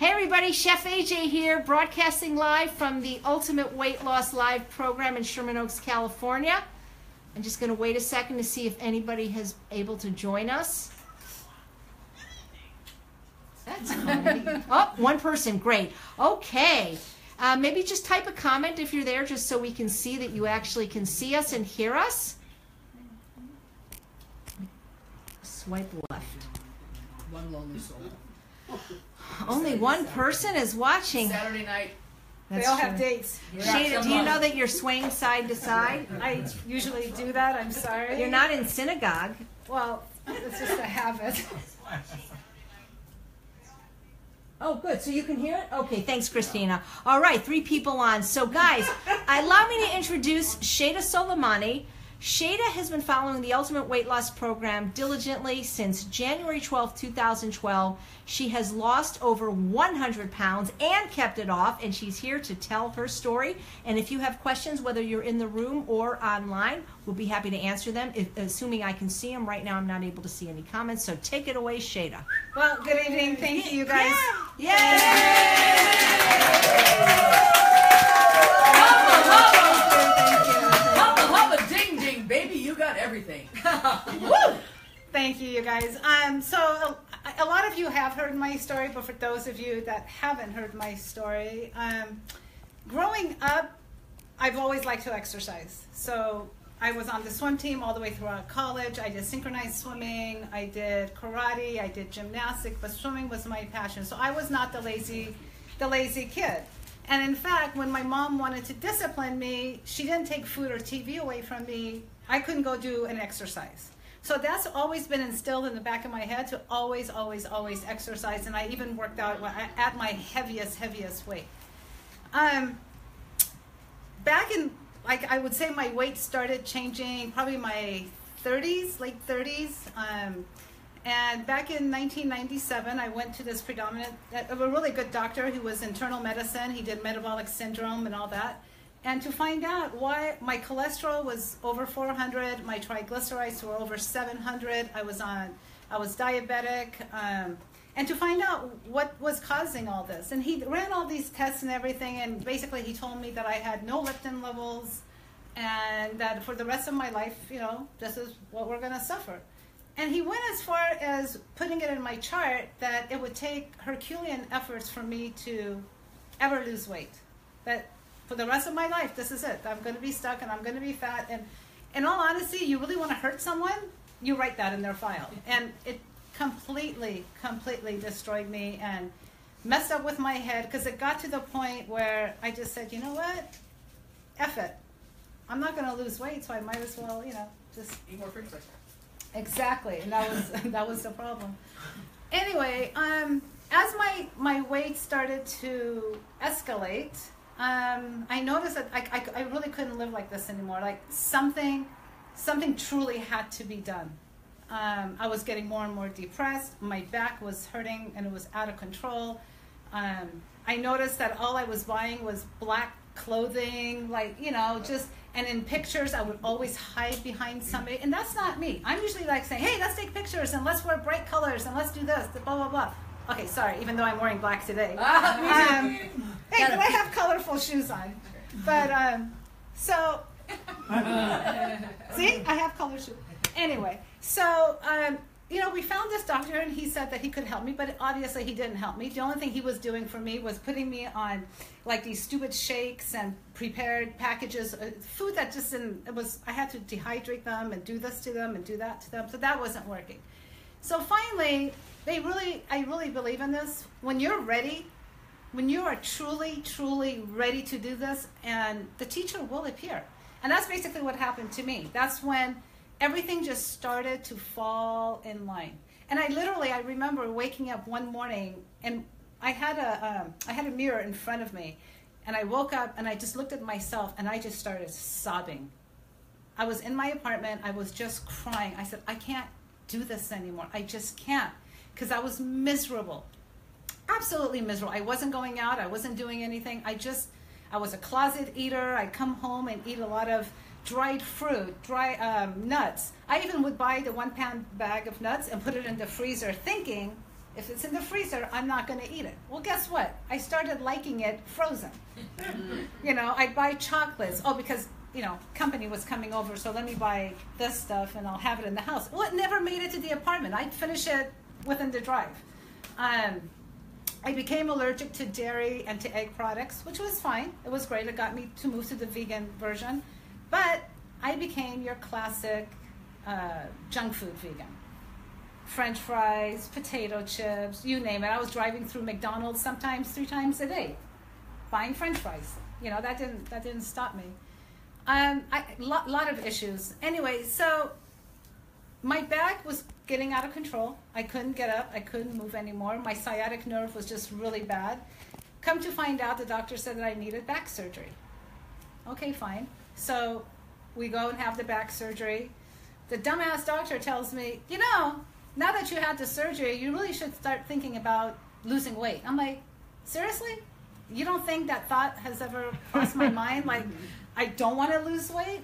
Hey everybody, Chef AJ here, broadcasting live from the Ultimate Weight Loss Live program in Sherman Oaks, California. I'm just going to wait a second to see if anybody has able to join us. That's funny. oh, one person, great. Okay. Uh, maybe just type a comment if you're there just so we can see that you actually can see us and hear us. Swipe left. One lonely soul. Only one person is watching. Saturday night. That's they all true. have dates. Shayda, do you know that you're swaying side to side? I usually do that. I'm sorry. You're not in synagogue. Well, it's just a habit. Oh, good. So you can hear it? Okay, thanks, Christina. All right, three people on. So, guys, allow me to introduce Shayda Soleimani. Shayda has been following the Ultimate Weight Loss Program diligently since January 12, 2012. She has lost over 100 pounds and kept it off, and she's here to tell her story. And if you have questions, whether you're in the room or online, we'll be happy to answer them, if, assuming I can see them. Right now, I'm not able to see any comments, so take it away, Shayda. Well, good evening. Thank you, you guys. Hubba You, you guys. Um, so a, a lot of you have heard my story, but for those of you that haven't heard my story, um, growing up, I've always liked to exercise. So I was on the swim team all the way throughout college. I did synchronized swimming. I did karate. I did gymnastics, but swimming was my passion. So I was not the lazy, the lazy kid. And in fact, when my mom wanted to discipline me, she didn't take food or TV away from me. I couldn't go do an exercise. So that's always been instilled in the back of my head to always, always, always exercise. And I even worked out at my heaviest, heaviest weight. Um, back in, like, I would say my weight started changing probably my 30s, late 30s. Um, and back in 1997, I went to this predominant, a really good doctor who was internal medicine. He did metabolic syndrome and all that. And to find out why my cholesterol was over 400, my triglycerides were over 700, I was on, I was diabetic, um, and to find out what was causing all this. And he ran all these tests and everything, and basically he told me that I had no leptin levels, and that for the rest of my life, you know, this is what we're going to suffer. And he went as far as putting it in my chart that it would take Herculean efforts for me to ever lose weight. That for the rest of my life, this is it. I'm going to be stuck and I'm going to be fat. And in all honesty, you really want to hurt someone, you write that in their file. And it completely, completely destroyed me and messed up with my head because it got to the point where I just said, you know what? F it. I'm not going to lose weight, so I might as well, you know, just Eat more fruit flies. Exactly, and that was that was the problem. Anyway, um, as my my weight started to escalate, um, I noticed that I, I, I really couldn't live like this anymore. Like something something truly had to be done. Um, I was getting more and more depressed. My back was hurting and it was out of control. Um, I noticed that all I was buying was black clothing, like you know, just and in pictures I would always hide behind somebody, and that's not me. I'm usually like saying, "Hey, let's take pictures and let's wear bright colors and let's do this." Blah blah blah. Okay, sorry, even though I'm wearing black today. Um, hey, but I have colorful shoes on. But um, so see, I have color shoes. Anyway, so um, you know, we found this doctor and he said that he could help me, but obviously he didn't help me. The only thing he was doing for me was putting me on like these stupid shakes and prepared packages, uh, food that just didn't, it was, I had to dehydrate them and do this to them and do that to them. So that wasn't working. So finally, they really, I really believe in this. When you're ready, when you are truly, truly ready to do this, and the teacher will appear. And that's basically what happened to me. That's when everything just started to fall in line. And I literally, I remember waking up one morning and I had a, um, I had a mirror in front of me, and I woke up and I just looked at myself and I just started sobbing. I was in my apartment. I was just crying. I said, I can't do this anymore. I just can't because I was miserable, absolutely miserable. I wasn't going out. I wasn't doing anything. I just, I was a closet eater. I'd come home and eat a lot of dried fruit, dry um, nuts. I even would buy the one pound bag of nuts and put it in the freezer thinking if it's in the freezer, I'm not going to eat it. Well, guess what? I started liking it frozen. you know, I'd buy chocolates. Oh, because you know, company was coming over, so let me buy this stuff and I'll have it in the house. Well, it never made it to the apartment. I'd finish it within the drive. Um, I became allergic to dairy and to egg products, which was fine. It was great. It got me to move to the vegan version. But I became your classic uh, junk food vegan. French fries, potato chips, you name it. I was driving through McDonald's sometimes three times a day, buying French fries. You know that didn't that didn't stop me. Um, lot, lot of issues. Anyway, so my back was getting out of control. I couldn't get up. I couldn't move anymore. My sciatic nerve was just really bad. Come to find out, the doctor said that I needed back surgery. Okay, fine. So we go and have the back surgery. The dumbass doctor tells me, you know, now that you had the surgery, you really should start thinking about losing weight. I'm like, seriously? You don't think that thought has ever crossed my mind? Like, I don't want to lose weight?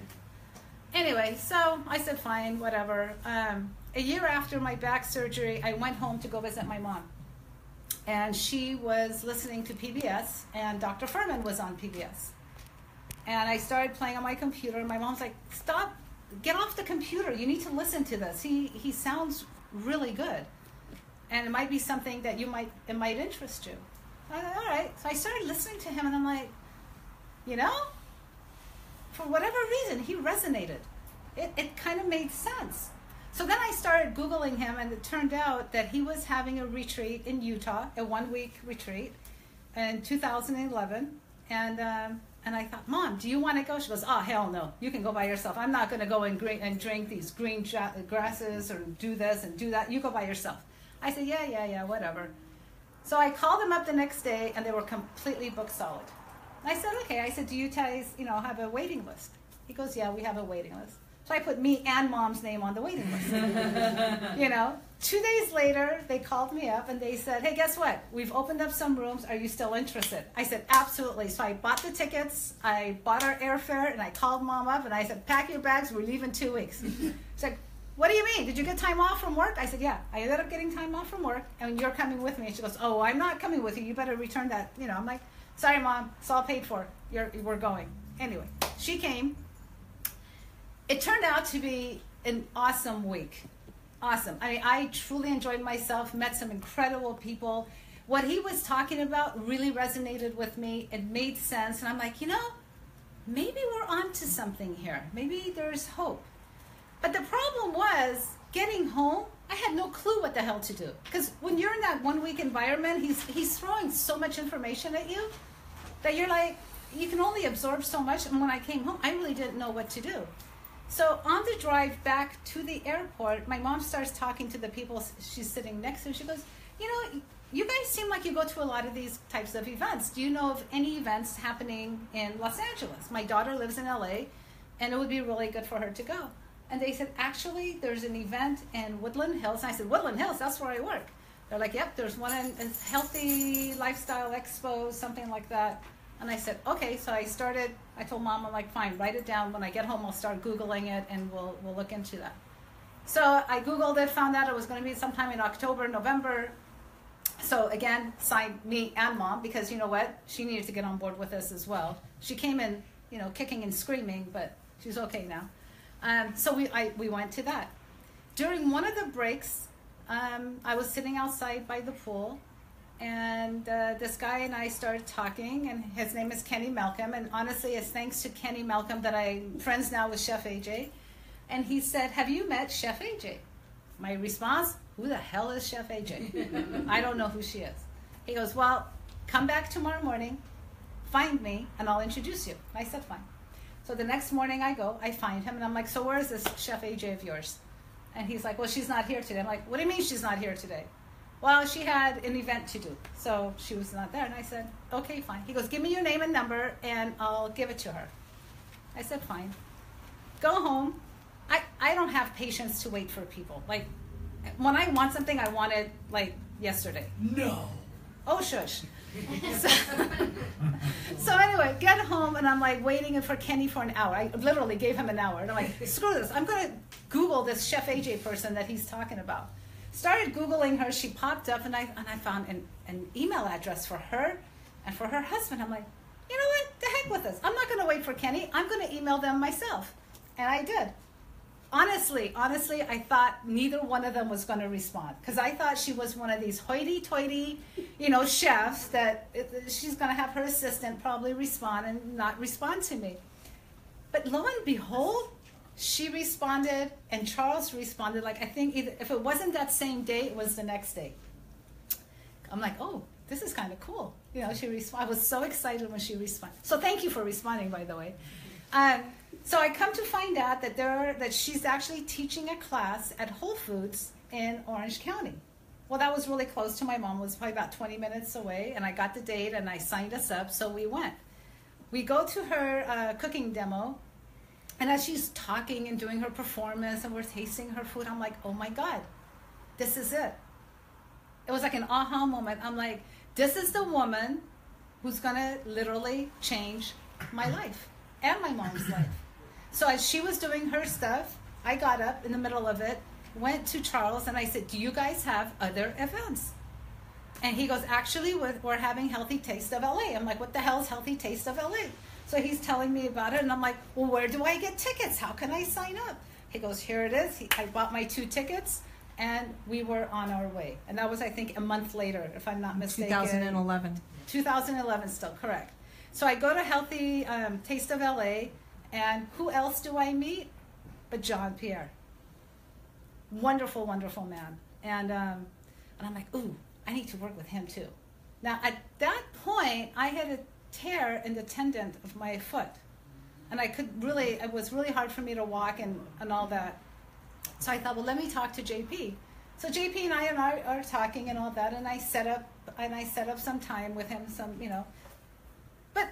Anyway, so I said, fine, whatever. Um, a year after my back surgery, I went home to go visit my mom. And she was listening to PBS, and Dr. Fuhrman was on PBS. And I started playing on my computer, and my mom's like, stop, get off the computer. You need to listen to this. He, he sounds really good. And it might be something that you might, it might interest you. I, all right. So I started listening to him, and I'm like, you know, for whatever reason, he resonated. It, it kind of made sense. So then I started Googling him, and it turned out that he was having a retreat in Utah, a one week retreat in 2011. And, um, and I thought, Mom, do you want to go? She goes, Oh, hell no. You can go by yourself. I'm not going to go and, green, and drink these green grasses or do this and do that. You go by yourself. I said, Yeah, yeah, yeah, whatever. So I called them up the next day, and they were completely booked solid. I said, Okay. I said, Do you guys, you know, have a waiting list? He goes, Yeah, we have a waiting list. So I put me and mom's name on the waiting list. you know, two days later, they called me up and they said, Hey, guess what? We've opened up some rooms. Are you still interested? I said, Absolutely. So I bought the tickets, I bought our airfare, and I called mom up and I said, Pack your bags, we're leaving two weeks. She's like, What do you mean? Did you get time off from work? I said, Yeah. I ended up getting time off from work and you're coming with me. And she goes, Oh, I'm not coming with you. You better return that. You know, I'm like, Sorry, mom, it's all paid for. You're, we're going. Anyway, she came it turned out to be an awesome week. Awesome. I mean, I truly enjoyed myself, met some incredible people. What he was talking about really resonated with me. It made sense. And I'm like, you know, maybe we're onto something here. Maybe there's hope. But the problem was getting home, I had no clue what the hell to do. Because when you're in that one week environment, he's, he's throwing so much information at you that you're like, you can only absorb so much. And when I came home, I really didn't know what to do. So on the drive back to the airport, my mom starts talking to the people she's sitting next to. She goes, You know, you guys seem like you go to a lot of these types of events. Do you know of any events happening in Los Angeles? My daughter lives in LA, and it would be really good for her to go. And they said, Actually, there's an event in Woodland Hills. And I said, Woodland Hills, that's where I work. They're like, Yep, there's one in, in Healthy Lifestyle Expo, something like that. And I said, okay. So I started. I told mom, I'm like, fine, write it down. When I get home, I'll start googling it, and we'll we'll look into that. So I googled it, found out it was going to be sometime in October, November. So again, signed me and mom because you know what, she needed to get on board with this as well. She came in, you know, kicking and screaming, but she's okay now. Um, so we I, we went to that. During one of the breaks, um, I was sitting outside by the pool, and uh, this guy and I started talking, and his name is Kenny Malcolm. And honestly, it's thanks to Kenny Malcolm that I'm friends now with Chef AJ. And he said, Have you met Chef AJ? My response, Who the hell is Chef AJ? I don't know who she is. He goes, Well, come back tomorrow morning, find me, and I'll introduce you. I said, Fine. So the next morning I go, I find him, and I'm like, So where is this Chef AJ of yours? And he's like, Well, she's not here today. I'm like, What do you mean she's not here today? Well, she had an event to do, so she was not there. And I said, okay, fine. He goes, give me your name and number, and I'll give it to her. I said, fine. Go home. I, I don't have patience to wait for people. Like, when I want something, I want it, like, yesterday. No. Oh, shush. so, so, anyway, get home, and I'm like waiting for Kenny for an hour. I literally gave him an hour. And I'm like, screw this. I'm going to Google this Chef AJ person that he's talking about. Started Googling her. She popped up, and I, and I found an, an email address for her and for her husband. I'm like, you know what? The heck with this. I'm not going to wait for Kenny. I'm going to email them myself. And I did. Honestly, honestly, I thought neither one of them was going to respond because I thought she was one of these hoity-toity, you know, chefs that she's going to have her assistant probably respond and not respond to me. But lo and behold, she responded and Charles responded. Like I think either, if it wasn't that same day, it was the next day. I'm like, oh, this is kind of cool. You know, she resp- I was so excited when she responded. So thank you for responding, by the way. Um, so I come to find out that there are, that she's actually teaching a class at Whole Foods in Orange County. Well, that was really close to my mom. It was probably about 20 minutes away, and I got the date and I signed us up, so we went. We go to her uh, cooking demo, and as she's talking and doing her performance and we're tasting her food, I'm like, oh my God, this is it. It was like an aha moment. I'm like, this is the woman who's to literally change my life and my mom's life. So as she was doing her stuff, I got up in the middle of it, went to Charles, and I said, Do you guys have other events? And he goes, Actually, we're having Healthy Taste of LA. I'm like, What the hell is Healthy Taste of LA? So he's telling me about it, and I'm like, Well, where do I get tickets? How can I sign up? He goes, Here it is. He, I bought my two tickets, and we were on our way. And that was, I think, a month later, if I'm not mistaken. 2011. 2011, still correct. So I go to Healthy um, Taste of LA. And who else do I meet but John Pierre? Wonderful, wonderful man. And, um, and I'm like, ooh, I need to work with him too. Now, at that point, I had a tear in the tendon of my foot. And I could really, it was really hard for me to walk and, and all that. So I thought, well, let me talk to JP. So JP and I and are talking and all that, and I set up and I set up some time with him, some you know. But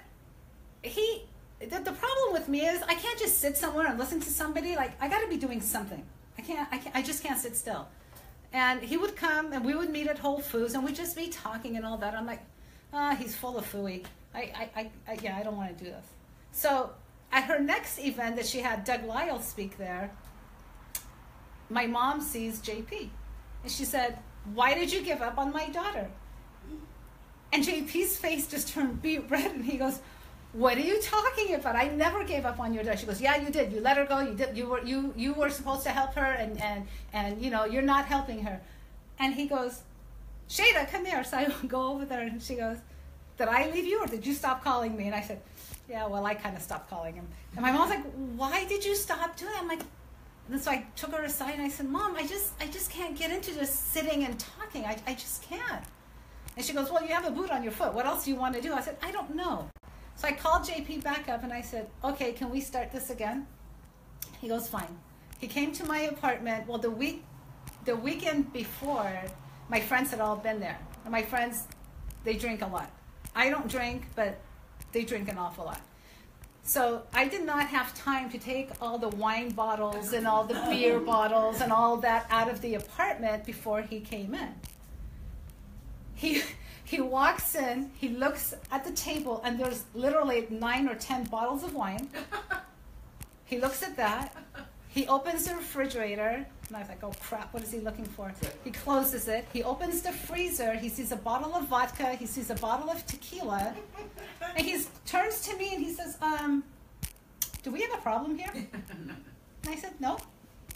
he the, the problem with me is I can't just sit somewhere and listen to somebody. Like I got to be doing something. I can't, I can't. I just can't sit still. And he would come and we would meet at Whole Foods and we'd just be talking and all that. I'm like, ah, oh, he's full of fooey. I, I, I, yeah, I don't want to do this. So at her next event that she had Doug Lisle speak there, my mom sees JP. And she said, Why did you give up on my daughter? And JP's face just turned beet red and he goes, what are you talking about? I never gave up on your daughter. She goes, yeah, you did. You let her go. You did. You were you you were supposed to help her, and and and you know you're not helping her. And he goes, Shayda, come here. So I go over there, and she goes, did I leave you, or did you stop calling me? And I said, yeah, well, I kind of stopped calling him. And my mom's like, why did you stop doing? That? I'm like, and so I took her aside and I said, Mom, I just I just can't get into just sitting and talking. I I just can't. And she goes, Well, you have a boot on your foot. What else do you want to do? I said, I don't know. So I called JP back up and I said, okay, can we start this again? He goes, fine. He came to my apartment. Well, the week, the weekend before, my friends had all been there. And my friends, they drink a lot. I don't drink, but they drink an awful lot. So I did not have time to take all the wine bottles and all the beer bottles and all that out of the apartment before he came in. He he walks in, he looks at the table, and there's literally nine or ten bottles of wine. he looks at that. He opens the refrigerator, and I was like, oh crap, what is he looking for? He closes it. He opens the freezer. He sees a bottle of vodka. He sees a bottle of tequila. And he turns to me and he says, um, do we have a problem here? And I said, no.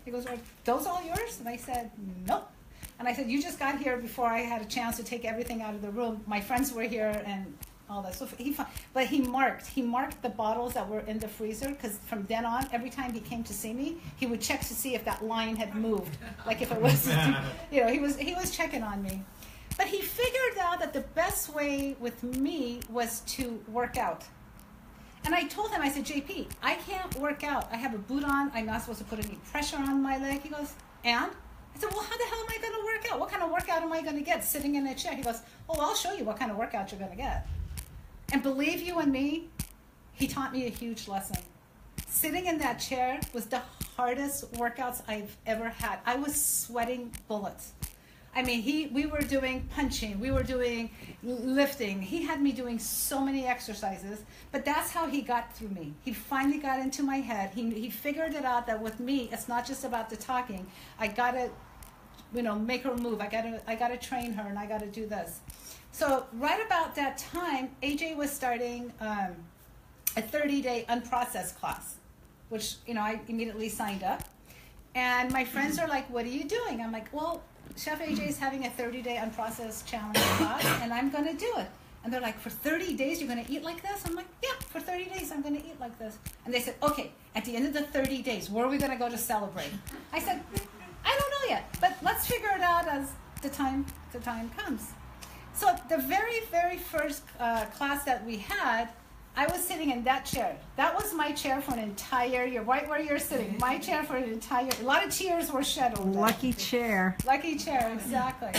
He goes, are those all yours? And I said, nope. And I said, you just got here before I had a chance to take everything out of the room. My friends were here and all that. So he, but he marked, he marked the bottles that were in the freezer because from then on, every time he came to see me, he would check to see if that line had moved, like if it was, you know, he was he was checking on me. But he figured out that the best way with me was to work out. And I told him, I said, JP, I can't work out. I have a boot on. I'm not supposed to put any pressure on my leg. He goes, and? I said, well, how the hell am I going to work out? What kind of workout am I going to get sitting in a chair? He goes, oh, I'll show you what kind of workout you're going to get. And believe you and me, he taught me a huge lesson. Sitting in that chair was the hardest workouts I've ever had. I was sweating bullets. I mean, he we were doing punching, we were doing lifting. He had me doing so many exercises, but that's how he got through me. He finally got into my head. He he figured it out that with me, it's not just about the talking. I got to you know, make her move. I gotta, I gotta train her, and I gotta do this. So right about that time, AJ was starting um, a 30-day unprocessed class, which you know I immediately signed up. And my friends are like, "What are you doing?" I'm like, "Well, Chef AJ is having a 30-day unprocessed challenge class, and I'm gonna do it." And they're like, "For 30 days, you're gonna eat like this?" I'm like, "Yeah, for 30 days, I'm gonna eat like this." And they said, "Okay, at the end of the 30 days, where are we gonna go to celebrate?" I said, "I don't know yet, but let's figure it out as the time the time comes." So the very, very first uh, class that we had, I was sitting in that chair. That was my chair for an entire year, right where you're sitting. My chair for an entire. A lot of tears were shed over that. Lucky chair. Lucky chair, exactly.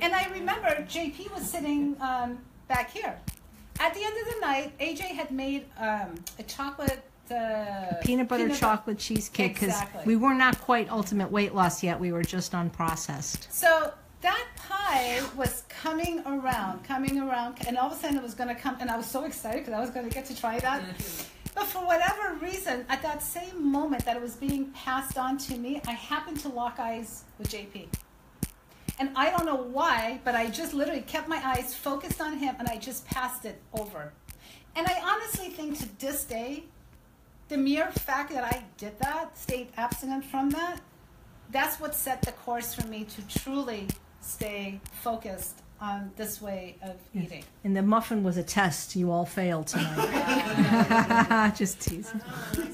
and I remember JP was sitting um, back here. At the end of the night, AJ had made um, a chocolate. Uh, Peanut butter peanut bu- chocolate cheesecake because Exactly. we were not quite ultimate weight loss yet. We were just unprocessed. So that pie was coming around, coming around, and all of a sudden it was going to come, and I was so excited because I was going to get to try that. Mm-hmm. But for whatever reason, at that same moment that it was being passed on to me, I happened to lock eyes with JP. And I don't know why, but I just literally kept my eyes focused on him and I just passed it over. And I honestly think to this day, the mere fact that I did that, stayed abstinent from that, that's what set the course for me to truly stay focused on this way of eating. And the muffin was a test. You all failed tonight. just teasing.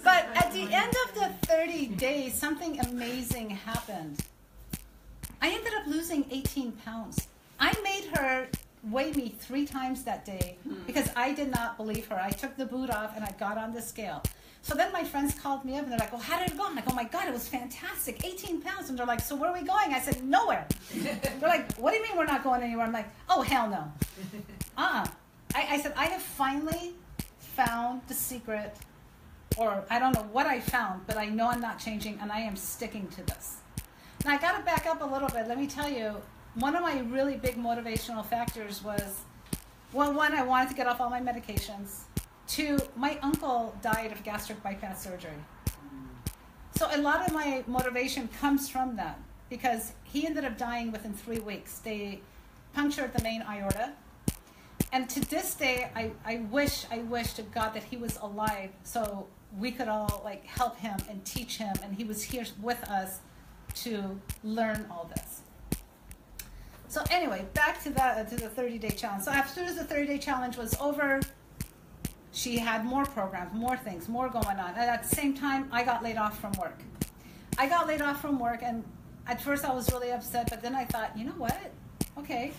But at the end of the 30 days, something amazing happened. I ended up losing 18 pounds. I made her weigh me three times that day hmm. because I did not believe her. I took the boot off and I got on the scale. So then my friends called me up and they're like, Well, how did it go? I'm like, Oh my God, it was fantastic. 18 pounds. And they're like, So where are we going? I said, Nowhere. they're like, What do you mean we're not going anywhere? I'm like, Oh, hell no. Uh uh I, I said, I have finally found the secret or I don't know what I found, but I know I'm not changing and I am sticking to this. Now I got to back up a little bit. Let me tell you, one of my really big motivational factors was well, one, I wanted to get off all my medications. Two, my uncle died of gastric bypass surgery. So a lot of my motivation comes from that because he ended up dying within three weeks. They punctured the main aorta. And to this day, I, I wish, I wish to God that he was alive so we could all like help him and teach him and he was here with us to learn all this. So anyway, back to that to the 30 day challenge. So after the 30 day challenge was over, she had more programs, more things, more going on. And at the same time, I got laid off from work. I got laid off from work, and at first I was really upset, but then I thought, you know what? Okay,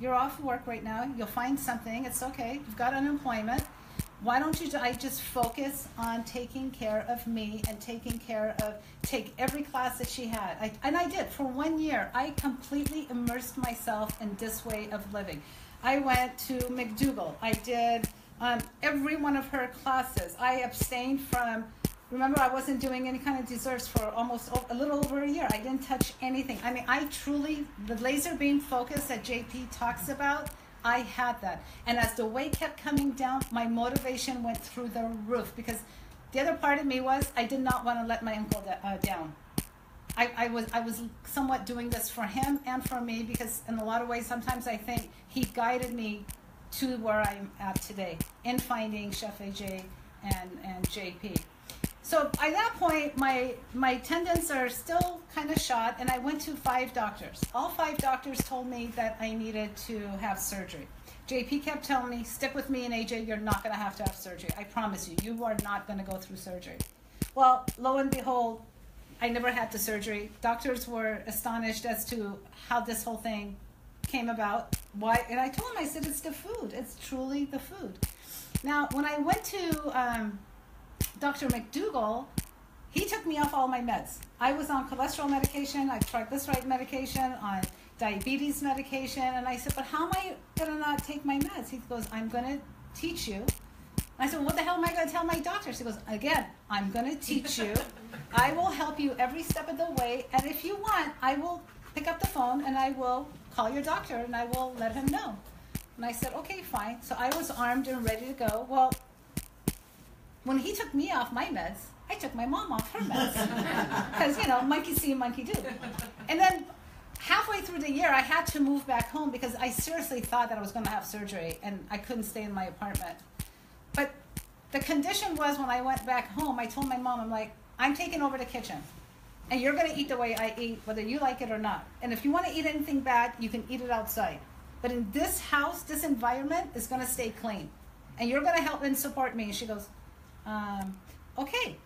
you're off work right now. You'll find something. It's okay. You've got unemployment. Why don't you? I just focus on taking care of me and taking care of take every class that she had. I, and I did for one year. I completely immersed myself in this way of living. I went to McDougall. I did um, every one of her classes. I abstained from. Remember, I wasn't doing any kind of desserts for almost a little over a year. I didn't touch anything. I mean, I truly the laser beam focus that JP talks about. I had that. And as the weight kept coming down, my motivation went through the roof because the other part of me was I did not want to let my uncle uh, down. I, I was I was somewhat doing this for him and for me because in a lot of ways sometimes I think he guided me to where I'm at today in finding Chef AJ and, and JP. So at that point, my my tendons are still kind of shot, and I went to five doctors. All five doctors told me that I needed to have surgery. JP kept telling me, "Stick with me and AJ. You're not going to have to have surgery. I promise you. You are not going to go through surgery." Well, lo and behold, I never had the surgery. Doctors were astonished as to how this whole thing came about. Why? And I told him I said, "It's the food. It's truly the food." Now, when I went to um, Dr. McDougall, he took me off all my meds. I was on cholesterol medication, I triglyceride medication, on diabetes medication, and I said, but how am I going to not take my meds? He goes, I'm going to teach you. I said, what the hell am I going to tell my doctors? He goes, again, I'm going to teach you. I will help you every step of the way, and if you want, I will pick up the phone and I will call your doctor and I will let him know. And I said, okay, fine. So I was armed and ready to go. Well, when he took me off my meds, I took my mom off her meds. Because, you know, monkey see, monkey do. And then halfway through the year, I had to move back home because I seriously thought that I was going to have surgery and I couldn't stay in my apartment. But the condition was when I went back home, I told my mom, I'm like, I'm taking over the kitchen. And you're going to eat the way I eat, whether you like it or not. And if you want to eat anything bad, you can eat it outside. But in this house, this environment is going to stay clean. And you're going to help and support me. And she goes, um, okay,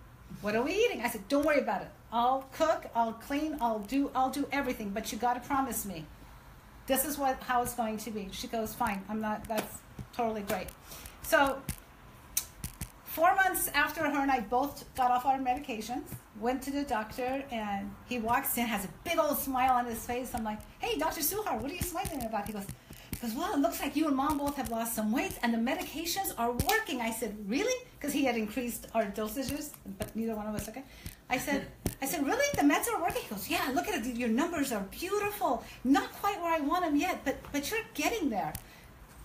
what are we eating? I said, don't worry about it. I'll cook, I'll clean, I'll do, I'll do everything. But you got to promise me, this is what how it's going to be. She goes, fine. I'm not. That's totally great. So four months after her and I both got off our medications, went to the doctor, and he walks in, has a big old smile on his face. I'm like, hey, Dr. Suhar, what are you smiling about? He goes, well, it looks like you and mom both have lost some weight, and the medications are working. I said, really? Because he had increased our dosages, but neither one of us okay. I said, I said, really? The meds are working? He goes, yeah. Look at it. Your numbers are beautiful. Not quite where I want them yet, but but you're getting there.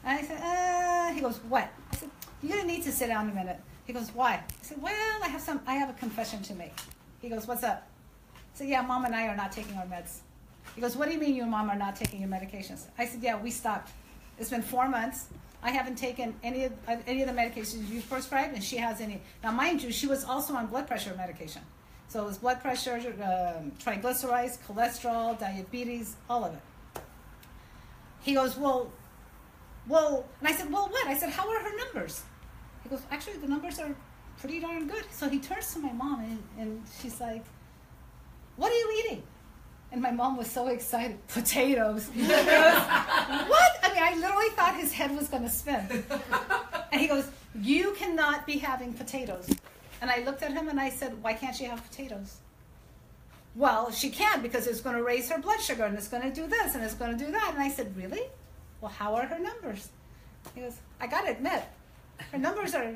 And I said, uh. He goes, what? I said, you're gonna need to sit down a minute. He goes, why? I said, well, I have some. I have a confession to make. He goes, what's up? I said, yeah, mom and I are not taking our meds. He goes, what do you mean you and mom are not taking your medications? I said, yeah, we stopped. It's been four months. I haven't taken any of any of the medications you prescribed, and she has any. Now, mind you, she was also on blood pressure medication. So it was blood pressure, um, triglycerides, cholesterol, diabetes, all of it. He goes, well, well, and I said, well, what? I said, how are her numbers? He goes, actually, the numbers are pretty darn good. So he turns to my mom, and, and she's like, what are you eating? And my mom was so excited. Potatoes. Goes, what? I mean, I literally thought his head was going to spin. And he goes, You cannot be having potatoes. And I looked at him and I said, Why can't she have potatoes? Well, she can because it's going to raise her blood sugar and it's going to do this and it's going to do that. And I said, Really? Well, how are her numbers? He goes, I got to admit, her numbers are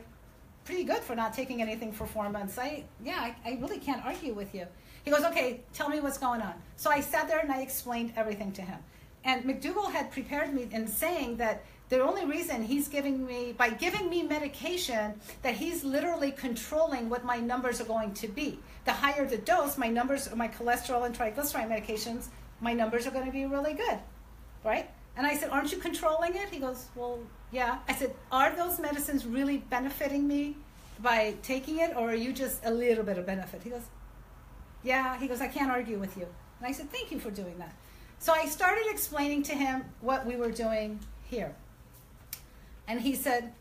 pretty good for not taking anything for four months. I, yeah, I, I really can't argue with you. He goes, okay, tell me what's going on. So I sat there and I explained everything to him. And McDougall had prepared me in saying that the only reason he's giving me, by giving me medication, that he's literally controlling what my numbers are going to be. The higher the dose, my numbers, my cholesterol and triglyceride medications, my numbers are going to be really good, right? And I said, aren't you controlling it? He goes, well, yeah. I said, are those medicines really benefiting me by taking it, or are you just a little bit of benefit? He goes, yeah. He goes, I can't argue with you. And I said, thank you for doing that. So I started explaining to him what we were doing here. And he said,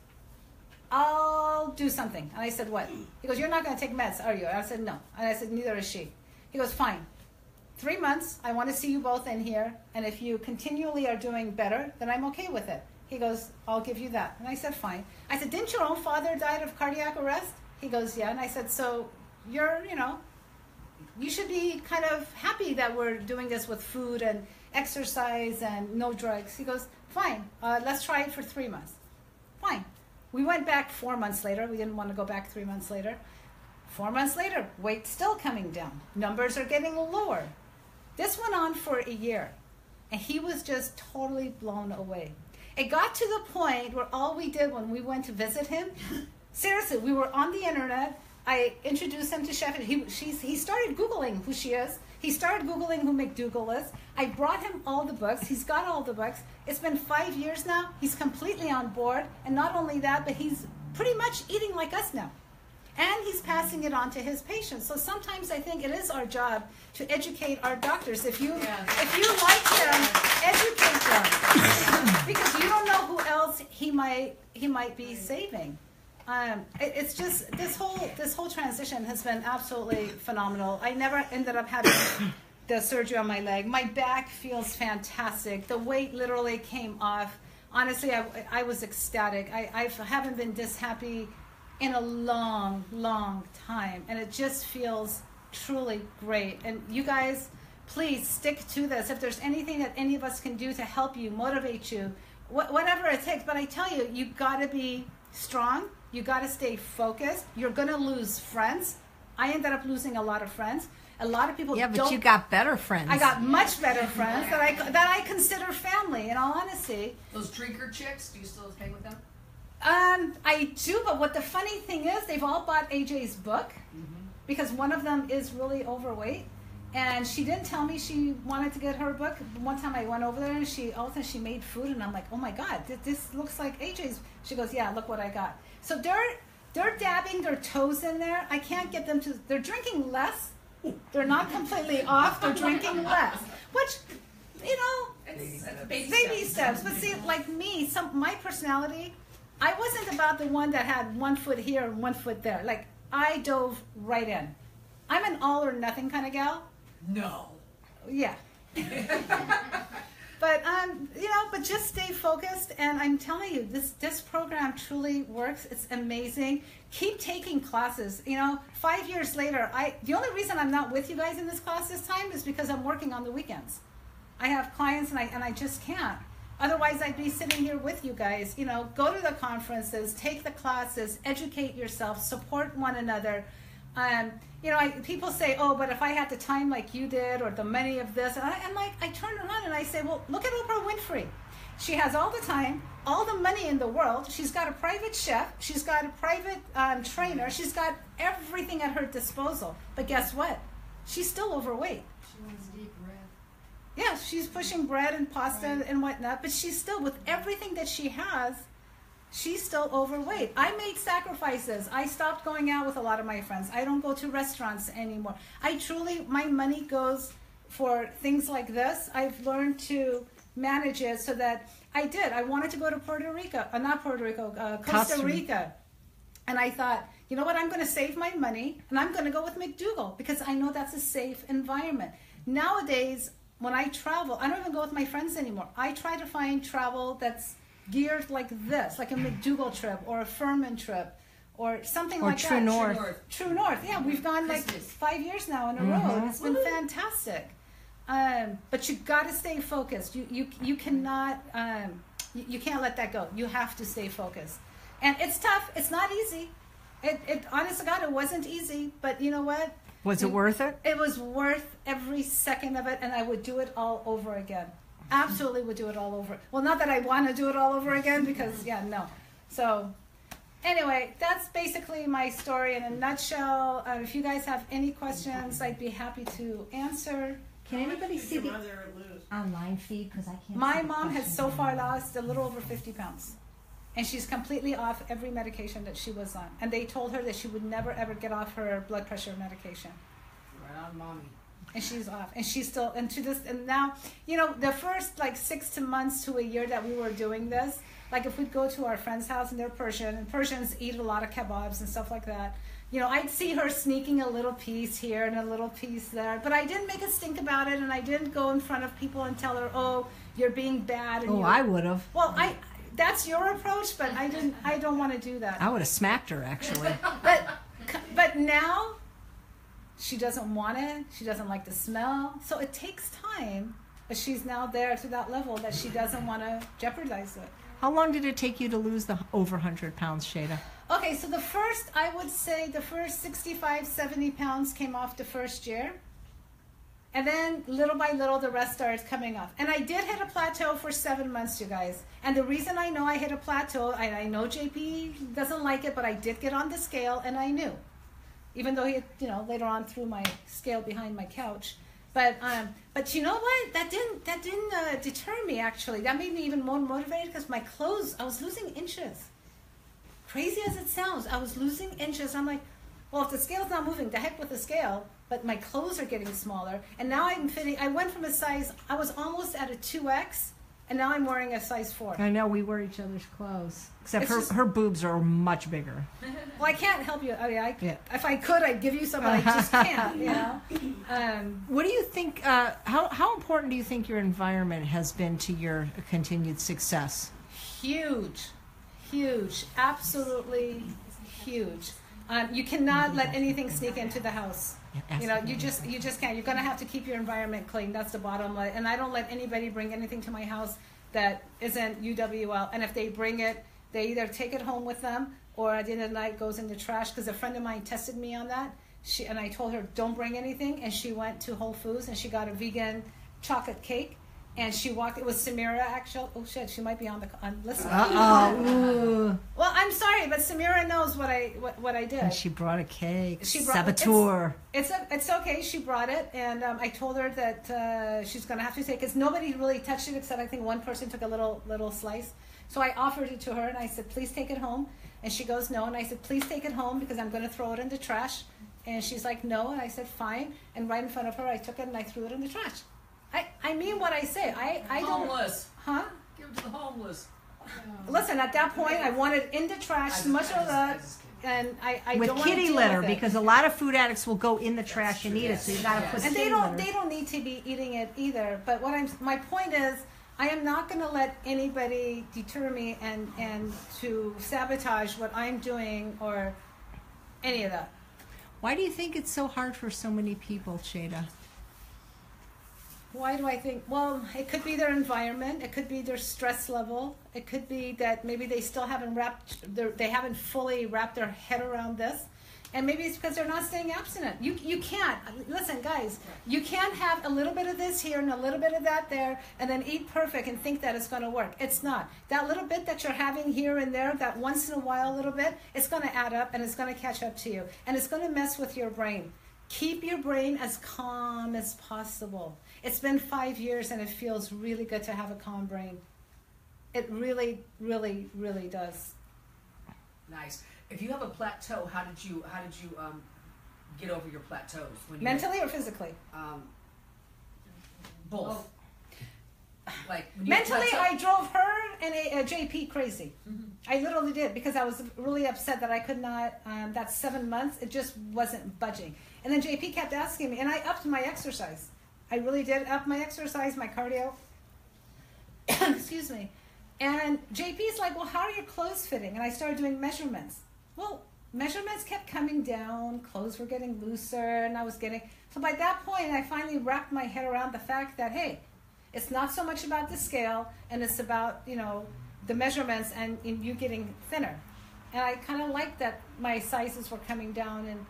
I'll do something. And I said, what? He goes, you're not going to take meds, are you? And I said, no. And I said, neither is she. He goes, fine. Three months, I want to see you both in here. And if you continually are doing better, then I'm okay with it. He goes, I'll give you that. And I said, fine. I said, didn't your own father die of cardiac arrest? He goes, yeah. And I said, so you're, you know, you should be kind of happy that we're doing this with food and exercise and no drugs. He goes, fine, uh, let's try it for three months. Fine. We went back four months later. We didn't want to go back three months later. Four months later, weight still coming down. Numbers are getting lower. This went on for a year, and he was just totally blown away. It got to the point where all we did when we went to visit him, seriously, we were on the internet I introduced him to Chef. He, she's, he started Googling who she is. He started Googling who McDougall is. I brought him all the books. He's got all the books. It's been five years now. He's completely on board. And not only that, but he's pretty much eating like us now. And he's passing it on to his patients. So sometimes I think it is our job to educate our doctors. If you yeah. if you like him, educate them. because you don't know who else he might he might be saving. Um, it, it's just this whole this whole transition has been absolutely phenomenal. I never ended up having the surgery on my leg. My back feels fantastic. The weight literally came off. Honestly, I, I was ecstatic. I, I haven't been this happy in a long, long time, and it just feels truly great. And you guys, please stick to this. If there's anything that any of us can do to help you, motivate you, wh- whatever it takes. But I tell you, you got to be strong you got to stay focused. You're going to lose friends. I ended up losing a lot of friends. A lot of people. Yeah, but you got better friends. I got much better friends that I that I consider family. In all honesty, those drinker chicks. Do you still hang with them? Um, I do, but what the funny thing is, they've all bought AJ's book mm-hmm. because one of them is really overweight, and she didn't tell me she wanted to get her book. One time I went over there and she all of a sudden she made food and I'm like, oh my god, this, this looks like AJ's. She goes, yeah, look what I got. So they're they're dabbing their toes in there. I can't get them to. They're drinking less. They're not completely off. They're drinking less, which you know, It's, it's baby, baby steps. But see, like me, some my personality, I wasn't about the one that had one foot here and one foot there. Like I dove right in. I'm an all or nothing kind of gal. No. Yeah. but um, you know, but just stay focused. And I'm telling you, this this program truly works. It's amazing. Keep taking classes. You know, five years later, I the only reason I'm not with you guys in this class this time is because I'm working on the weekends. I have clients and I and I just can't. Otherwise, I'd be sitting here with you guys. You know, go to the conferences, take the classes, educate yourself, support one another. Um, you know, I, people say, "Oh, but if I had the time like you did, or the money of this," and I, am like, I turn around and I say, "Well, look at Oprah Winfrey. She has all the time, all the money in the world. She's got a private chef. She's got a private um, trainer. She's got everything at her disposal. But guess what? She's still overweight. She wants to eat bread. Yeah, she's pushing bread and pasta Right. and whatnot, but she's still with everything that she has. She's still overweight. I made sacrifices. I stopped going out with a lot of my friends. I don't go to restaurants anymore. I truly, my money goes for things like this. I've learned to manage it so that I did. I wanted to go to Puerto Rico, uh, not Puerto Rico, uh, Costa Costa Rica. Rica. And I thought, you know what, I'm going to save my money and I'm going to go with McDougall because I know that's a safe environment. Nowadays, when I travel, I don't even go with my friends anymore. I try to find travel that's geared like this, like a McDougall trip or a Fuhrman trip or something Or like True that. North. North. True North. Yeah, we've gone like five years now in a Mhm. row. It's been fantastic. Um, but you got to stay focused. You you you cannot um, you, you can't let that go. You have to stay focused. And it's tough. It's not easy. It it honest to God, it wasn't easy. But you know what? Was it worth it? It was worth every second of it, and I would do it all over again. Absolutely would do it all over. Well, not that I want to do it all over again, because yeah, no. So, anyway, that's basically my story in a nutshell. Uh, if you guys have any questions, I'd be happy to answer. Can anybody see the mother online feed? Because I can't. My see mom has so far lost a little over 50 pounds. And she's completely off every medication that she was on. And they told her that she would never ever get off her blood pressure medication. Right on, mommy. and she's off and she's still and to this and now you know the first like six to months to a year that we were doing this like if we'd go to our friend's house and they're persian and persians eat a lot of kebabs and stuff like that you know i'd see her sneaking a little piece here and a little piece there but i didn't make a stink about it and i didn't go in front of people and tell her oh you're being bad and Oh, I would have. well i that's your approach but i didn't i don't want to do that I would have smacked her actually. but but now she doesn't want it she doesn't like the smell so it takes time but she's now there to that level that she doesn't want to jeopardize it How long did it take you to lose the over 100 pounds, Shayda? okay so the first i would say the first 65 70 pounds came off the first year and then little by little the rest starts coming off. And i did hit a plateau for seven months you guys. And the reason i know i hit a plateau and i know jp doesn't like it but i did get on the scale and i knew. Even though he you know later on threw my scale behind my couch. But um but you know what? That didn't that didn't uh, deter me actually. That made me even more motivated because my clothes i was losing inches. Crazy as it sounds i was losing inches. I'm like well if the scale's not moving the heck with the scale but my clothes are getting smaller and now i'm fitting i went from a size i was almost at a 2x and now i'm wearing a size 4 I know we wear each other's clothes, except It's her just- her boobs are much bigger. well i can't help you i mean i Yeah. if i could i'd give you some but i just can't you know um What do you think? Uh, how how important do you think your environment has been to your continued success? huge huge absolutely huge um, you cannot let anything sneak into the house. You know you just you just can't. You're going to have to keep your environment clean. That's the bottom line. And i don't let anybody bring anything to my house that isn't uwl and if they bring it they either take it home with them or at the end of the night goes in the trash. Because a friend of mine tested me on that. She and i told her don't bring anything. And she went to whole foods and she got a vegan chocolate cake and she walked it was samira actually oh shit she might be on the on listen Uh oh. well, I'm sorry, but Samira knows what I what, what I did. And she brought a cake. She brought- Saboteur. It's a, it's okay. She brought it, and um, I told her that uh, she's gonna have to take. Because nobody really touched it except I think one person took a little little slice. So I offered it to her, and I said, "Please take it home." And she goes, "No." And I said, "Please take it home because I'm gonna throw it in the trash." And she's like, "No." And I said, "Fine." And right in front of her, I took it and I threw it in the trash. I I mean what I say. I I don't. Homeless. Huh? Give it to the homeless. Listen, at that point, I wanted in the trash I much I of just- I that, and I I With don't wanna kitty deal litter, with it. because a lot of food addicts will go in the trash and true. eat it, so you gotta Yes. put and kitty they don't litter. they don't need to be eating it either but what i'm my point is i am not going to let anybody deter me and and to sabotage what i'm doing or any of that Why do you think it's so hard for so many people, Shayda? Why do i think well it could be their environment it could be their stress level it could be that maybe they still haven't wrapped their, they haven't fully wrapped their head around this and maybe it's because they're not staying abstinent. You you can't listen, guys. You can't have a little bit of this here and a little bit of that there, and then eat perfect and think that it's going to work. It's not. That little bit that you're having here and there, that once in a while little bit, it's going to add up and it's going to catch up to you, and it's going to mess with your brain. Keep your brain as calm as possible. It's been five years and it feels really good to have a calm brain. It really, really, really does. Nice. If you have a plateau, how did you how did you um, get over your plateaus? When you Mentally or physically? um, both. Like Mentally, I drove her and a, a JP crazy. I literally did because I was really upset that I could not. Um, that seven months, it just wasn't budging. And then JP kept asking me, and I upped my exercise. I really did up my exercise, my cardio. Excuse me. And JP's like, "Well, how are your clothes fitting?" And I started doing measurements. Well, measurements kept coming down. Clothes were getting looser, and I was getting. So by that point, I finally wrapped my head around the fact that hey, it's not so much about the scale, and it's about you know the measurements and, and you getting thinner. And I kind of liked that my sizes were coming down, and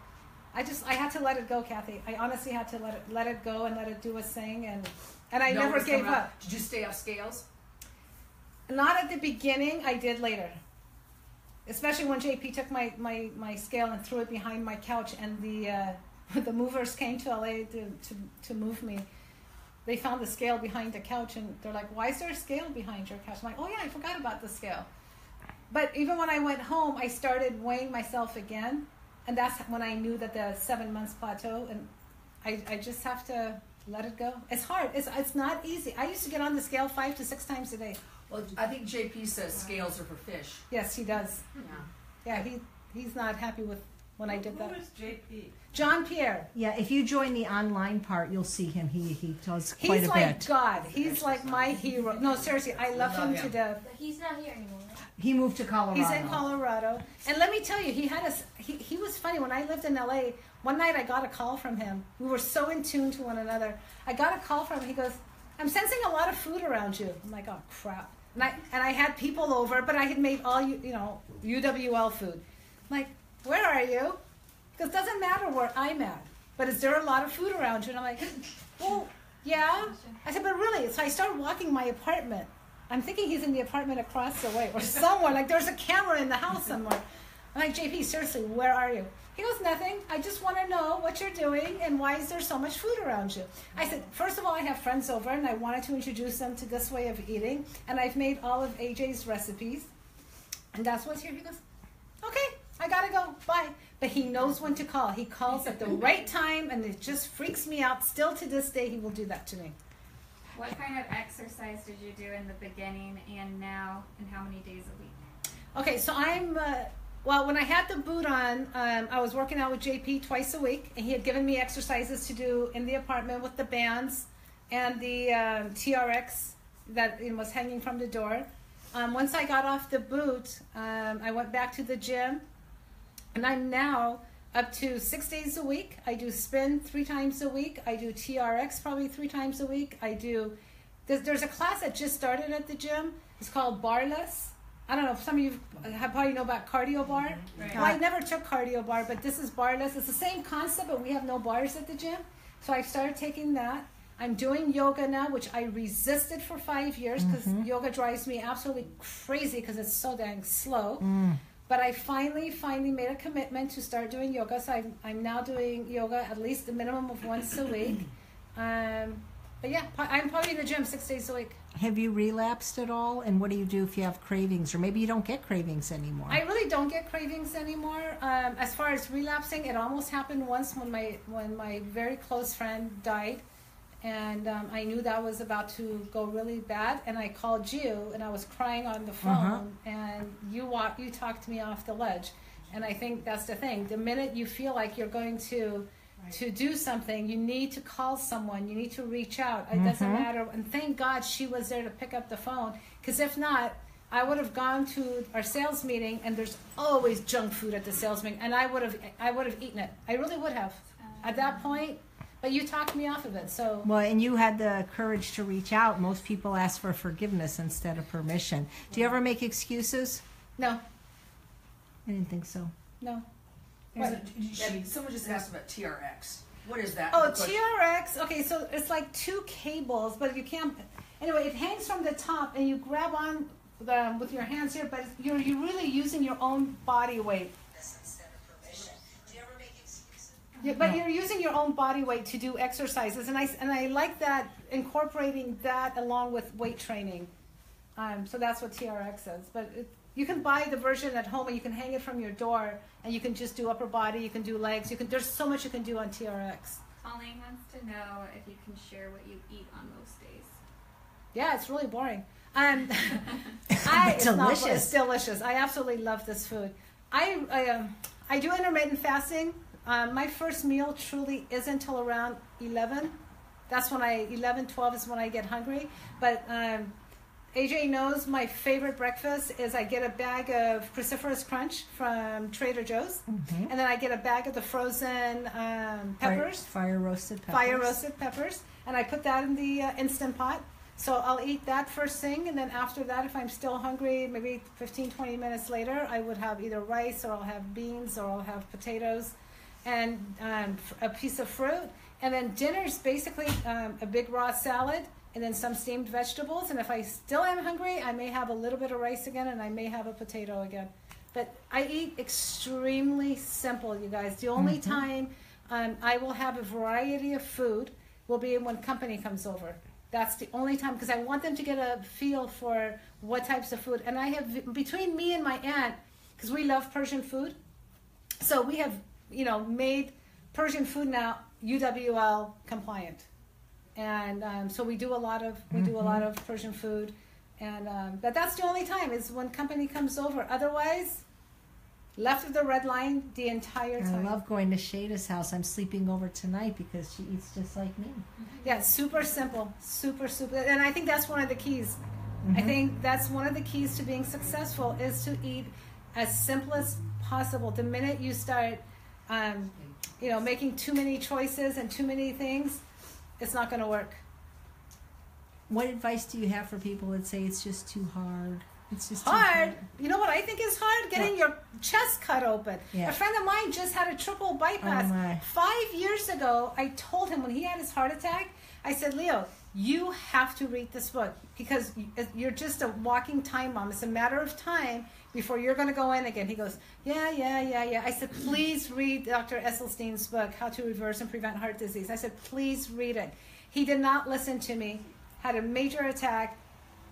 I just I had to let it go, Kathy. I honestly had to let it let it go and let it do its thing, and and I No never gave out. up. Did you stay off scales? Not at the beginning. I did later. Especially when JP took my, my, my scale and threw it behind my couch, and the uh, the movers came to LA to, to, to move me. They found the scale behind the couch, and they're like, "Why is there a scale behind your couch?" I'm like, "Oh yeah, I forgot about the scale." But even when I went home, I started weighing myself again, and that's when I knew that the seven months plateau, and I, I just have to let it go. It's hard. It's it's not easy. I used to get on the scale five to six times a day. Well, I think JP says scales are for fish. Yes, he does. Yeah. Yeah, he he's not happy with when I did that. Who is JP? John Pierre. Yeah, if you join the online part, you'll see him. He he does quite He's a like bit. God. He's like my hero. No, seriously, I love him to death. But he's not here anymore. right? He moved to Colorado. He's in Colorado, and let me tell you, he had us. He, he was funny when I lived in LA. One night, I got a call from him. We were so in tune to one another. I got a call from him. He goes, "I'm sensing a lot of food around you." I'm like, "Oh crap!" And I and I had people over, but I had made all you you know UWL food. I'm like, "Where are you?" Because it doesn't matter where I'm at, but is there a lot of food around you? And I'm like, "Well, yeah." I said, "But really?" So I started walking my apartment. I'm thinking he's in the apartment across the way or somewhere. like there's a camera in the house somewhere. I'm like, JP, seriously, where are you? He goes, nothing. I just want to know what you're doing and why is there so much food around you? I said, first of all, I have friends over and I wanted to introduce them to this way of eating. And I've made all of AJ's recipes. And that's what's here. He goes, okay, I got to go. Bye. But he knows when to call. He calls at the right time and it just freaks me out. Still to this day, he will do that to me. What kind of exercise did you do in the beginning and now, and how many days a week? Okay, so I'm. Uh, well, when I had the boot on, um, I was working out with JP twice a week, and he had given me exercises to do in the apartment with the bands and the um, TRX that was hanging from the door. Um, once I got off the boot, um, I went back to the gym, and I'm now up to six days a week. I do spin three times a week. I do TRX probably three times a week. I do. There's, there's a class that just started at the gym. It's called Barless. I don't know if some of you have probably know about cardio mm-hmm. bar. Right. Well, I never took cardio bar, but this is barless. It's the same concept, but we have no bars at the gym. So I started taking that. I'm doing yoga now, which I resisted for five years mm-hmm. because yoga drives me absolutely crazy because it's so dang slow. Mm. But I finally, finally made a commitment to start doing yoga. So I'm, I'm now doing yoga at least a minimum of once a week. Um, but yeah, I'm probably in the gym six days a week. Have you relapsed at all? And what do you do if you have cravings? Or maybe you don't get cravings anymore? I really don't get cravings anymore. Um, as far as relapsing, it almost happened once when my when my very close friend died, and um, I knew that was about to go really bad. And I called you, and I was crying on the phone, Uh-huh. and you walk you talked me off the ledge. And I think that's the thing. The minute you feel like you're going to to do something, you need to call someone. You need to reach out. It doesn't Mhm. matter. And thank God she was there to pick up the phone. Because if not, I would have gone to our sales meeting, and there's always junk food at the sales meeting, and I would have I would have eaten it. I really would have at that point. But you talked me off of it. So Well, and you had the courage to reach out. Most people ask for forgiveness instead of permission. Do you ever make excuses? no, I didn't think so. no. What? a- Debbie, someone just asked about TRX. What is that? Oh, TRX. Okay, so it's like two cables, but you can't. Anyway, it hangs from the top, and you grab on the, with your hands here, but you're you're really using your own body weight. Yeah, but you're using your own body weight to do exercises, and I and I like that incorporating that along with weight training. Um, so that's what TRX is. But it, you can buy the version at home, and you can hang it from your door, and you can just do upper body. You can do legs. You can. There's so much you can do on TRX. Colleen wants to know if you can share what you eat on most days. Yeah, it's really boring. Um, I, it's not- Delicious. it's delicious. I absolutely love this food. I I, um, I do intermittent fasting. Um, my first meal truly isn't until around 11. That's when I 11, 12 is when I get hungry. But um, AJ knows my favorite breakfast is I get a bag of cruciferous crunch from Trader Joe's, Mhm. and then I get a bag of the frozen um, Fire- peppers Fire, roasted peppers. fire roasted peppers, and I put that in the uh, instant pot. So I'll eat that first thing, and then after that, if I'm still hungry, maybe 15, 20 minutes later, I would have either rice or I'll have beans or I'll have potatoes and um, a piece of fruit. And then dinner's basically um, a big raw salad and then some steamed vegetables. And if I still am hungry, I may have a little bit of rice again and I may have a potato again. But I eat extremely simple, you guys. The only Mhm. time um, I will have a variety of food will be when company comes over. That's the only time because I want them to get a feel for what types of food. And I have between me and my aunt, because we love Persian food, so we have you know made Persian food now UWL compliant, and um, so we do a lot of we do a lot of Persian food, and um, but that's the only time is when company comes over. Otherwise, left of the red line the entire time. I love going to Shayda's house. I'm sleeping over tonight because she eats just like me. Yeah, super simple, super super, and I think that's one of the keys. I Mhm. think that's one of the keys to being successful is to eat as simple as possible. The minute you start, um, you know, making too many choices and too many things, it's not going to work. What advice do you have for people that say it's just too hard? It's just too Hard. You know what I think is hard? Getting What? your chest cut open. Yeah. A friend of mine just had a triple bypass. Oh. Five years ago, I told him when he had his heart attack, I said, Leo, you have to read this book because you're just a walking time bomb. It's a matter of time before you're going to go in again. He goes, Yeah, yeah, yeah, yeah. I said, Please read Dr. Esselstyn's book, How to Reverse and Prevent Heart Disease. I said, Please read it. He did not listen to me, had a major attack.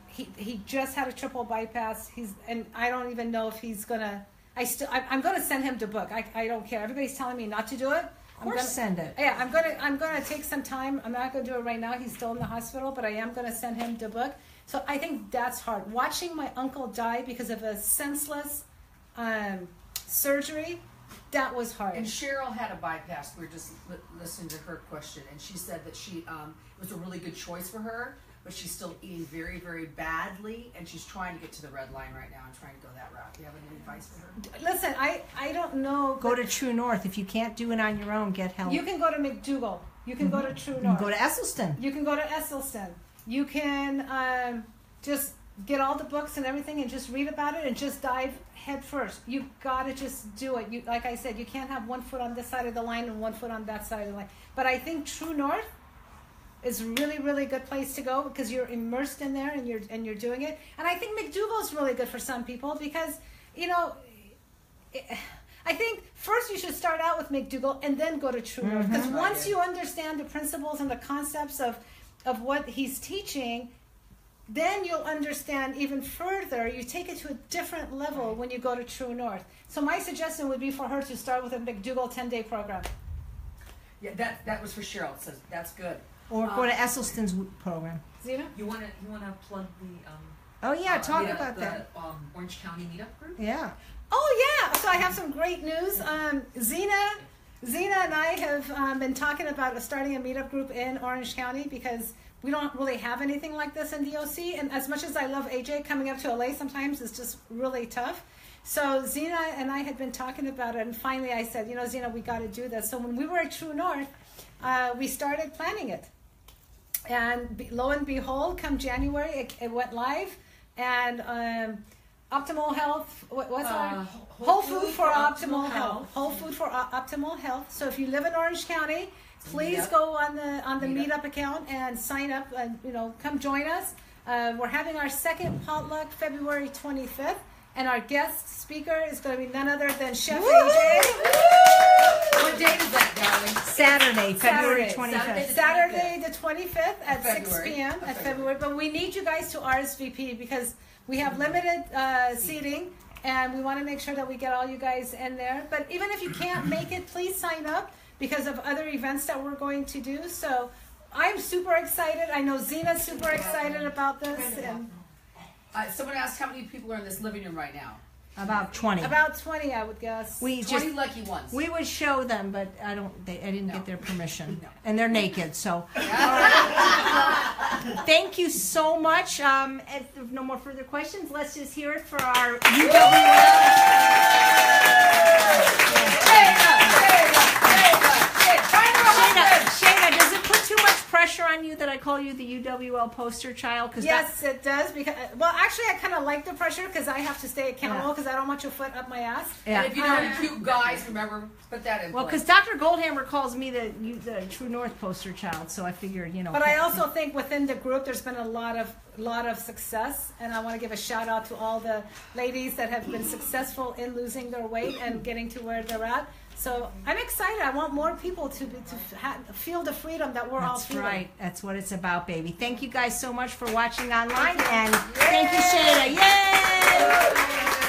He, he just had a triple bypass. He's and I don't even know if he's gonna. I still I'm gonna send him the book. I, I don't care. Everybody's telling me not to do it. Of I'm course, gonna, send it. yeah, I'm gonna I'm gonna take some time. I'm not gonna do it right now. He's still in the hospital, but I am gonna send him the book. So I think that's hard. Watching my uncle die because of a senseless um, surgery, that was hard. And Cheryl had a bypass. We were just li- listening to her question, and she said that she um, it was a really good choice for her, but she's still eating very, very badly, and she's trying to get to the red line right now and trying to go that route. Do you have any advice for her? Listen, I I don't know. Go to True North. If you can't do it on your own, get help. You can go to McDougall. You can go to True North. You can North. go to Esselstyn. You can go to Esselstyn. You can um, just get all the books and everything and just read about it and just dive head first. You gotta just do it. You like I said, you can't have one foot on this side of the line and one foot on that side of the line. But I think True North is really really good place to go because you're immersed in there and you're and you're doing it. And I think McDougall's really good for some people because you know I think first you should start out with McDougall and then go to True North. Because Right, once you understand the principles and the concepts of, of what he's teaching, then you'll understand even further. You take it to a different level when you go to True North. So my suggestion would be for her to start with a McDougall 10 day program. Yeah, that that was for Cheryl. So that's good. Or go to Esselstyn's program. Zena? You wanna you wanna plug the um Oh yeah, uh, talk the, about the, that. um Orange County meetup group? Yeah. Oh yeah! So I have some great news. Um, Zena, Zena and I have um, been talking about starting a meetup group in Orange County because we don't really have anything like this in DOC. And as much as I love AJ, coming up to LA sometimes is just really tough. So Zena and I had been talking about it, and finally I said, you know, Zena, we got to do this. So when we were at True North, uh, we started planning it. And lo and behold, come January, it, it went live, and um, Optimal Health. What, what's our Uh, Whole Food for Optimal Health. Whole Food for O- Optimal Health. So if you live in Orange County, please Meetup. go on the on the Meetup. Meetup account and sign up. And you know, come join us. Uh, we're having our second potluck February 25th, and our guest speaker is going to be none other than Chef AJ. What date is that, darling? Saturday, February Saturday. twenty Saturday the 25th at 6 p.m. At February. February. But we need you guys to RSVP because we have limited uh, seating and we want to make sure that we get all you guys in there. But even if you can't make it, please sign up because of other events that we're going to do. So I'm super excited. I know Zena's super excited about this. And Uh, someone asked how many people are in this living room right now. About twenty. about 20, I would guess. we Twenty just lucky ones. we would show them, but I don't. They, I didn't No. get their permission, No. and they're naked. So thank you so much. Um, if there's no more further questions, let's just hear it for our Shayda, Shayda, does it put too much pressure on you that I call you the UWL poster child? Because Yes, it does. Because well, actually, I kind of like the pressure because I have to stay accountable Yeah. because I don't want your foot up my ass. yeah. And if you know any cute guys, remember put that in. Well, because Dr. Goldhamer calls me the you, the True North poster child, so I figured, you know. But I also think within the group, there's been a lot of lot of success, and I want to give a shout out to all the ladies that have been successful in losing their weight and getting to where they're at. So I'm excited. I want more people to be, to ha- feel the freedom that we're all That's feeling. right. That's what it's about, baby. Thank you guys so much for watching online, and thank you, Shayda. Yay!